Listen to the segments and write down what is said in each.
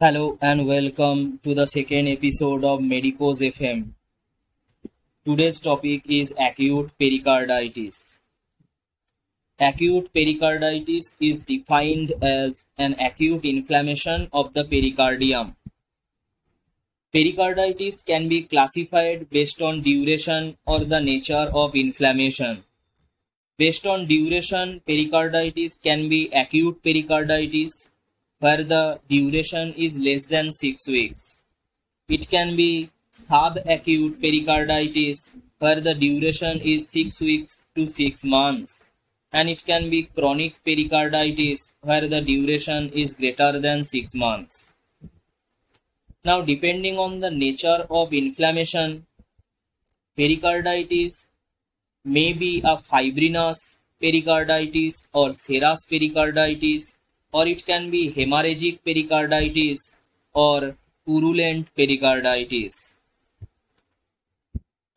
Hello and welcome to the second episode of Medicos FM. Today's topic is acute pericarditis. Acute pericarditis is defined as an acute inflammation of the pericardium. Pericarditis can be classified based on duration or the nature of inflammation. Based on duration, pericarditis can be acute pericarditis where the duration is less than 6 weeks. It can be subacute pericarditis where the duration is 6 weeks to 6 months. And it can be chronic pericarditis where the duration is greater than 6 months. Now, depending on the nature of inflammation, pericarditis may be a fibrinous pericarditis or serous pericarditis or it can be hemorrhagic pericarditis or purulent pericarditis.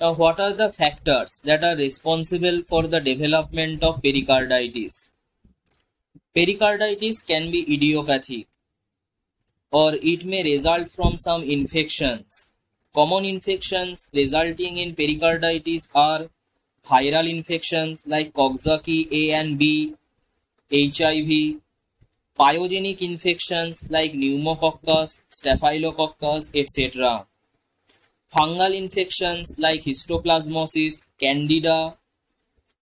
Now, what are the factors that are responsible for the development of pericarditis? Pericarditis can be idiopathic or it may result from some infections. Common infections resulting in pericarditis are viral infections like Coxsackie A and B, HIV, pyogenic infections like pneumococcus, staphylococcus, etc. Fungal infections like histoplasmosis, candida,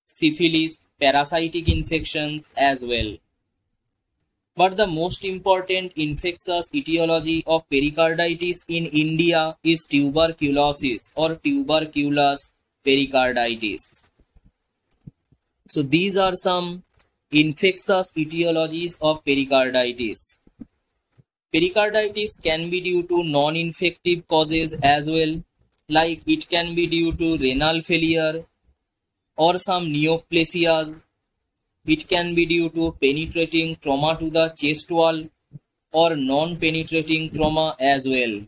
syphilis, parasitic infections as well. But the most important infectious etiology of pericarditis in India is tuberculosis or tuberculous pericarditis. So these are some infectious etiologies of pericarditis. Pericarditis can be due to non-infective causes as well, like it can be due to renal failure or some neoplasias it can be due to penetrating trauma to the chest wall or non-penetrating trauma as well.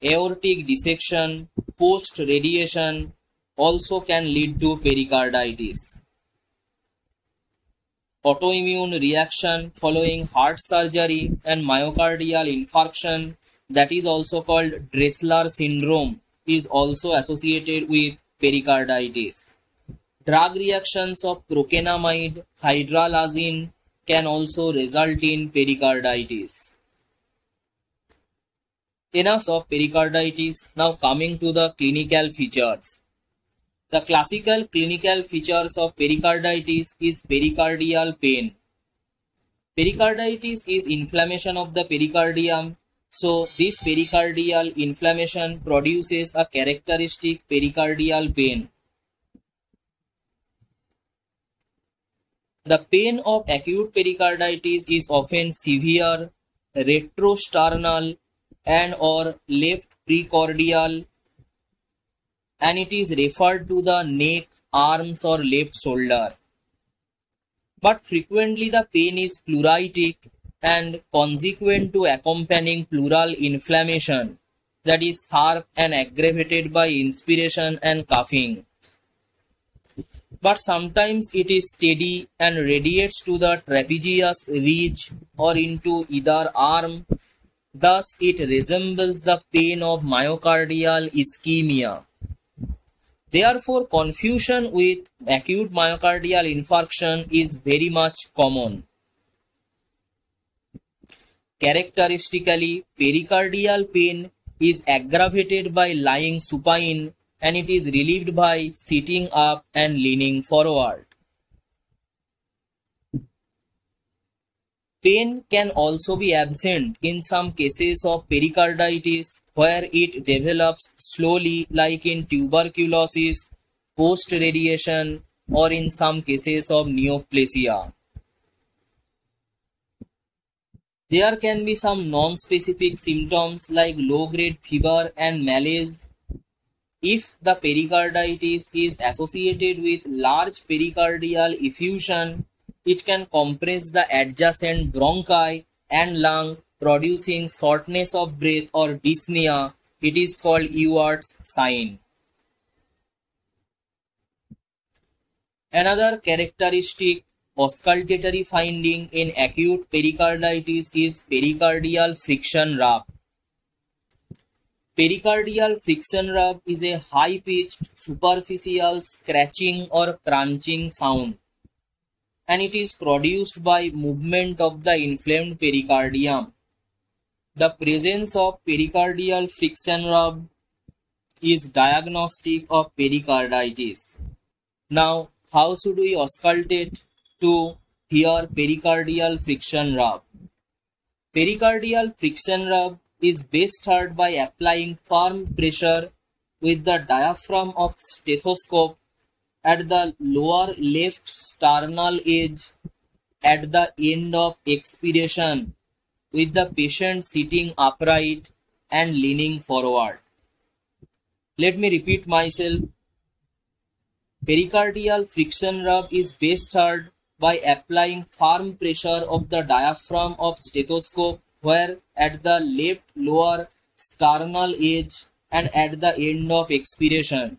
Aortic dissection post-radiation also can lead to pericarditis. Autoimmune reaction following heart surgery and myocardial infarction that is also called Dressler syndrome is also associated with pericarditis. Drug reactions of procainamide, hydralazine can also result in pericarditis. Enough of pericarditis. Now coming to the clinical features. The classical clinical features of pericarditis is pericardial pain. Pericarditis is inflammation of the pericardium. So this pericardial inflammation produces a characteristic pericardial pain. The pain of acute pericarditis is often severe, retrosternal and or left precordial and it is referred to the neck, arms or left shoulder. But frequently the pain is pleuritic and consequent to accompanying pleural inflammation that is sharp and aggravated by inspiration and coughing but sometimes it is steady and radiates to the trapezius ridge or into either arm. Thus, it resembles the pain of myocardial ischemia. Therefore, confusion with acute myocardial infarction is very much common. Characteristically, pericardial pain is aggravated by lying supine and it is relieved by sitting up and leaning forward. Pain can also be absent in some cases of pericarditis where it develops slowly like in tuberculosis, post-radiation or in some cases of neoplasia. There can be some non-specific symptoms like low-grade fever and malaise if the pericarditis is associated with large pericardial effusion, it can compress the adjacent bronchi and lung, producing shortness of breath or dyspnea. It is called Ewart's sign. Another characteristic auscultatory finding in acute pericarditis is pericardial friction rub. Pericardial friction rub is a high-pitched superficial scratching or crunching sound and it is produced by movement of the inflamed pericardium. The presence of pericardial friction rub is diagnostic of pericarditis. Now, how should we auscultate to hear pericardial friction rub? Pericardial friction rub is best heard by applying firm pressure with the diaphragm of stethoscope at the lower left sternal edge at the end of expiration with the patient sitting upright and leaning forward. Let me repeat myself. Pericardial friction rub is best heard by applying firm pressure of the diaphragm of stethoscope where at the left lower sternal edge and at the end of expiration.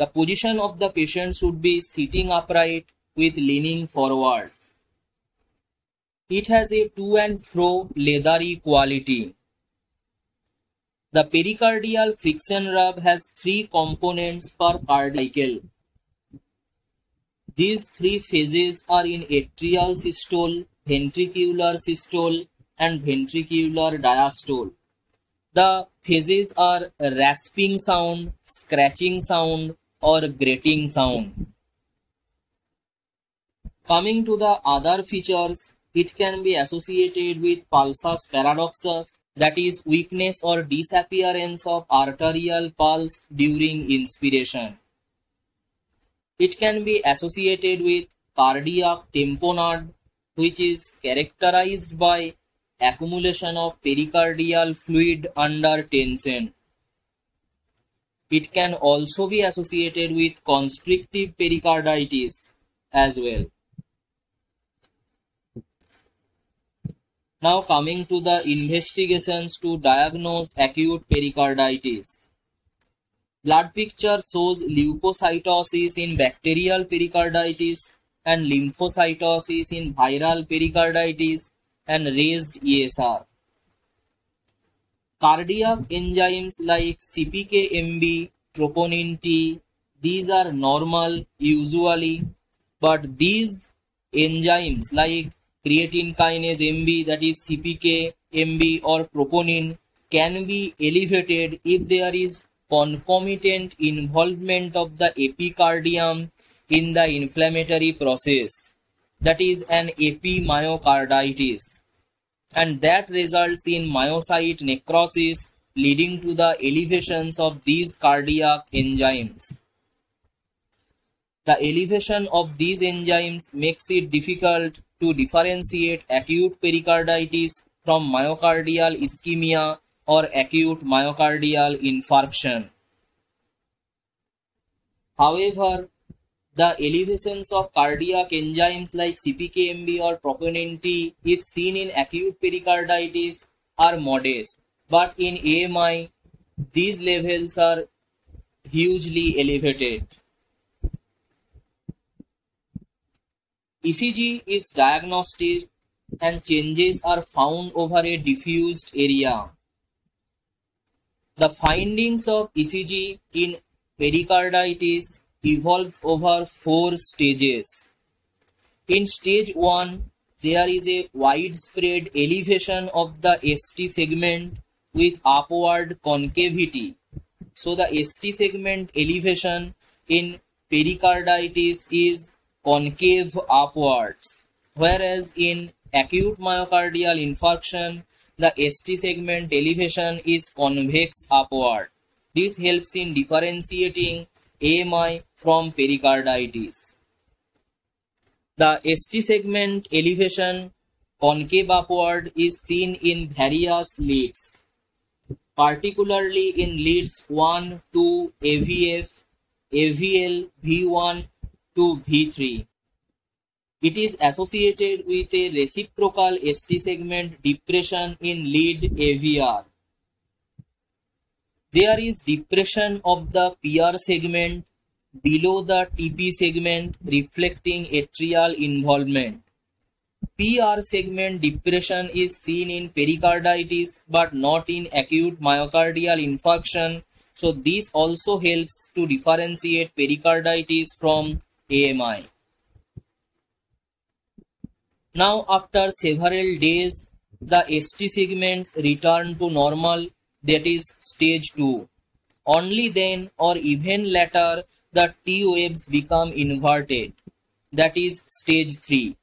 The position of the patient should be sitting upright with leaning forward. It has a to and fro leathery quality. The pericardial friction rub has three components per cardiac These three phases are in atrial systole, ventricular systole, and ventricular diastole. The phases are rasping sound, scratching sound, or grating sound. Coming to the other features, it can be associated with pulsus paradoxus, that is weakness or disappearance of arterial pulse during inspiration. It can be associated with cardiac tamponade which is characterized by accumulation of pericardial fluid under tension. It can also be associated with constrictive pericarditis as well. Now coming to the investigations to diagnose acute pericarditis. Blood picture shows leukocytosis in bacterial pericarditis and lymphocytosis in viral pericarditis and raised ESR. Cardiac enzymes like CPK-MB, troponin T, these are normal usually, but these enzymes like creatine kinase MB that is CPK, MB or troponin can be elevated if there is concomitant involvement of the epicardium in the inflammatory process. That is an epimyocarditis and that results in myocyte necrosis leading to the elevations of these cardiac enzymes. The elevation of these enzymes makes it difficult to differentiate acute pericarditis from myocardial ischemia or acute myocardial infarction. However, the elevations of cardiac enzymes like CPKMB or troponin T, if seen in acute pericarditis, are modest, but in AMI, these levels are hugely elevated. ECG is diagnostic and changes are found over a diffused area. The findings of ECG in pericarditis evolves over four stages. In stage 1, there is a widespread elevation of the ST segment with upward concavity. So the ST segment elevation in pericarditis is concave upwards, whereas in acute myocardial infarction, the ST segment elevation is convex upward. This helps in differentiating AMI from pericarditis. The ST segment elevation concave upward is seen in various leads, particularly in leads 1, 2, AVF, AVL, V1 to V3. It is associated with a reciprocal ST segment depression in lead AVR. There is depression of the PR segment below the TP segment reflecting atrial involvement. PR segment depression is seen in pericarditis but not in acute myocardial infarction. So this also helps to differentiate pericarditis from AMI. Now after several days, the ST segments return to normal that is stage 2. Only then or even later the T waves become inverted that is stage 3.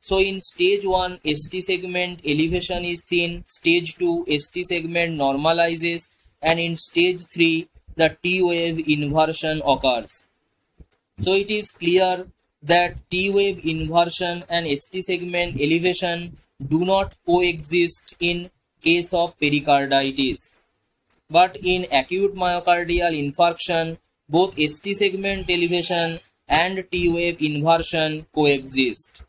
So in stage 1 ST segment elevation is seen, stage 2 ST segment normalizes and in stage 3 the T wave inversion occurs. So it is clear that T wave inversion and ST segment elevation do not coexist in case of pericarditis. But in acute myocardial infarction, both ST segment elevation and T wave inversion coexist.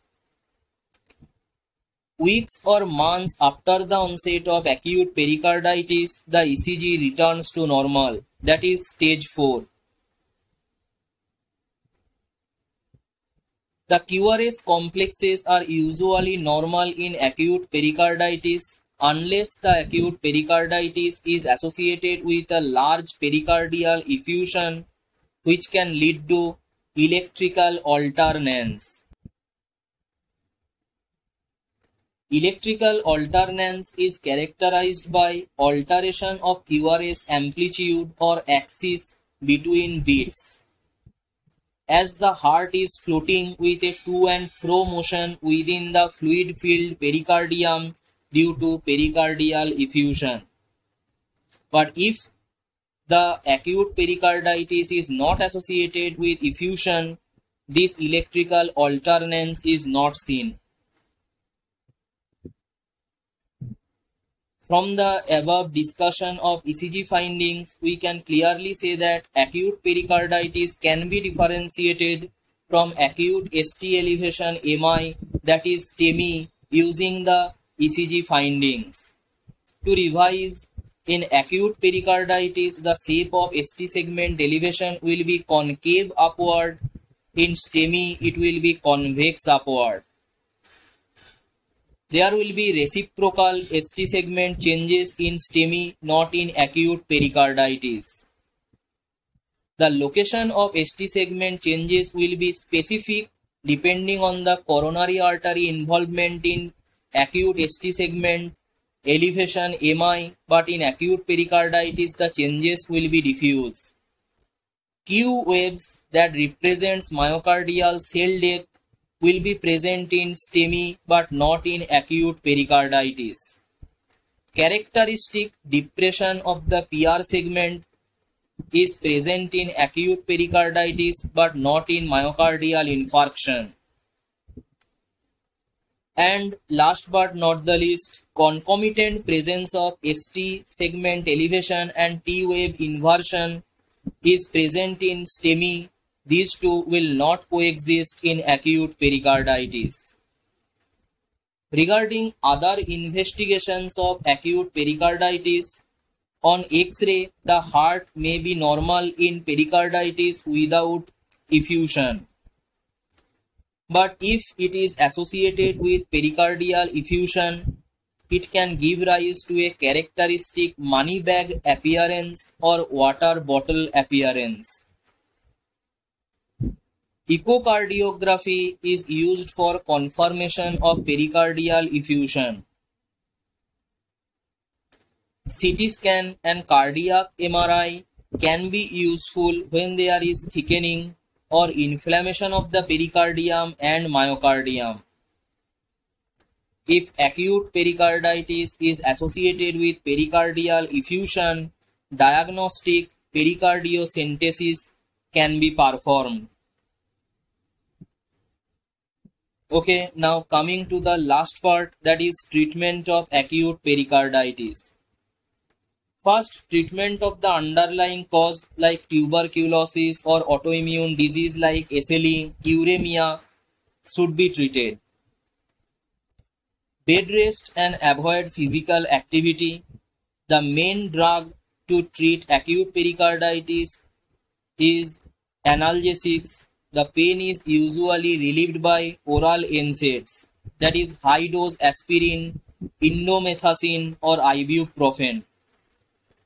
Weeks or months after the onset of acute pericarditis, the ECG returns to normal, that is stage 4. The QRS complexes are usually normal in acute pericarditis unless the acute pericarditis is associated with a large pericardial effusion which can lead to electrical alternans. Electrical alternans is characterized by alteration of QRS amplitude or axis between beats. As the heart is floating with a to and fro motion within the fluid filled pericardium due to pericardial effusion. But if the acute pericarditis is not associated with effusion, this electrical alternans is not seen. From the above discussion of ECG findings, we can clearly say that acute pericarditis can be differentiated from acute ST elevation MI that is STEMI using the ECG findings. To revise, in acute pericarditis, the shape of ST segment elevation will be concave upward. In STEMI, it will be convex upward. There will be reciprocal ST segment changes in STEMI, not in acute pericarditis. The location of ST segment changes will be specific depending on the coronary artery involvement in acute ST segment elevation MI, but in acute pericarditis the changes will be diffuse. Q waves that represents myocardial cell death will be present in STEMI but not in acute pericarditis. Characteristic depression of the PR segment is present in acute pericarditis but not in myocardial infarction. And last but not the least, concomitant presence of ST segment elevation and T wave inversion is present in STEMI these two will not coexist in acute pericarditis. Regarding other investigations of acute pericarditis, on X-ray, the heart may be normal in pericarditis without effusion. But if it is associated with pericardial effusion, it can give rise to a characteristic money bag appearance or water bottle appearance. Echocardiography is used for confirmation of pericardial effusion. CT scan and cardiac MRI can be useful when there is thickening or inflammation of the pericardium and myocardium. If acute pericarditis is associated with pericardial effusion, diagnostic pericardiocentesis can be performed. Okay, now coming to the last part that is treatment of acute pericarditis. First, treatment of the underlying cause like tuberculosis or autoimmune disease like SLE, uremia should be treated. Bed rest and avoid physical activity. The main drug to treat acute pericarditis is analgesics, the pain is usually relieved by oral NSAIDs, that is high dose aspirin, indomethacin or ibuprofen.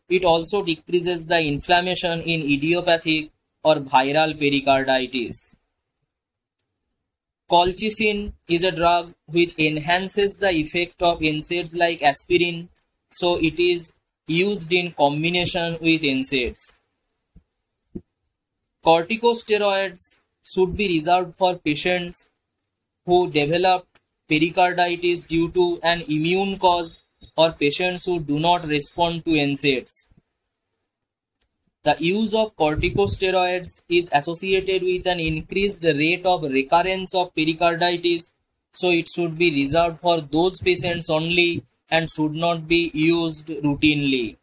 It also decreases the inflammation in idiopathic or viral pericarditis. Colchicine is a drug which enhances the effect of NSAIDs like aspirin, so it is used in combination with NSAIDs. Corticosteroids should be reserved for patients who develop pericarditis due to an immune cause or patients who do not respond to NSAIDs. The use of corticosteroids is associated with an increased rate of recurrence of pericarditis, so it should be reserved for those patients only and should not be used routinely.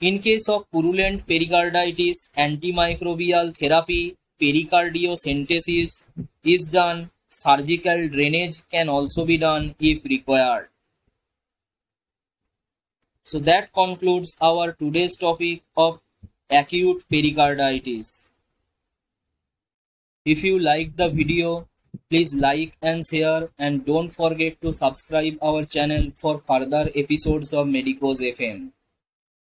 In case of purulent pericarditis, antimicrobial therapy, pericardiocentesis is done. Surgical drainage can also be done if required. So that concludes our today's topic of acute pericarditis. If you like the video, please like and share and don't forget to subscribe our channel for further episodes of Medicos FM.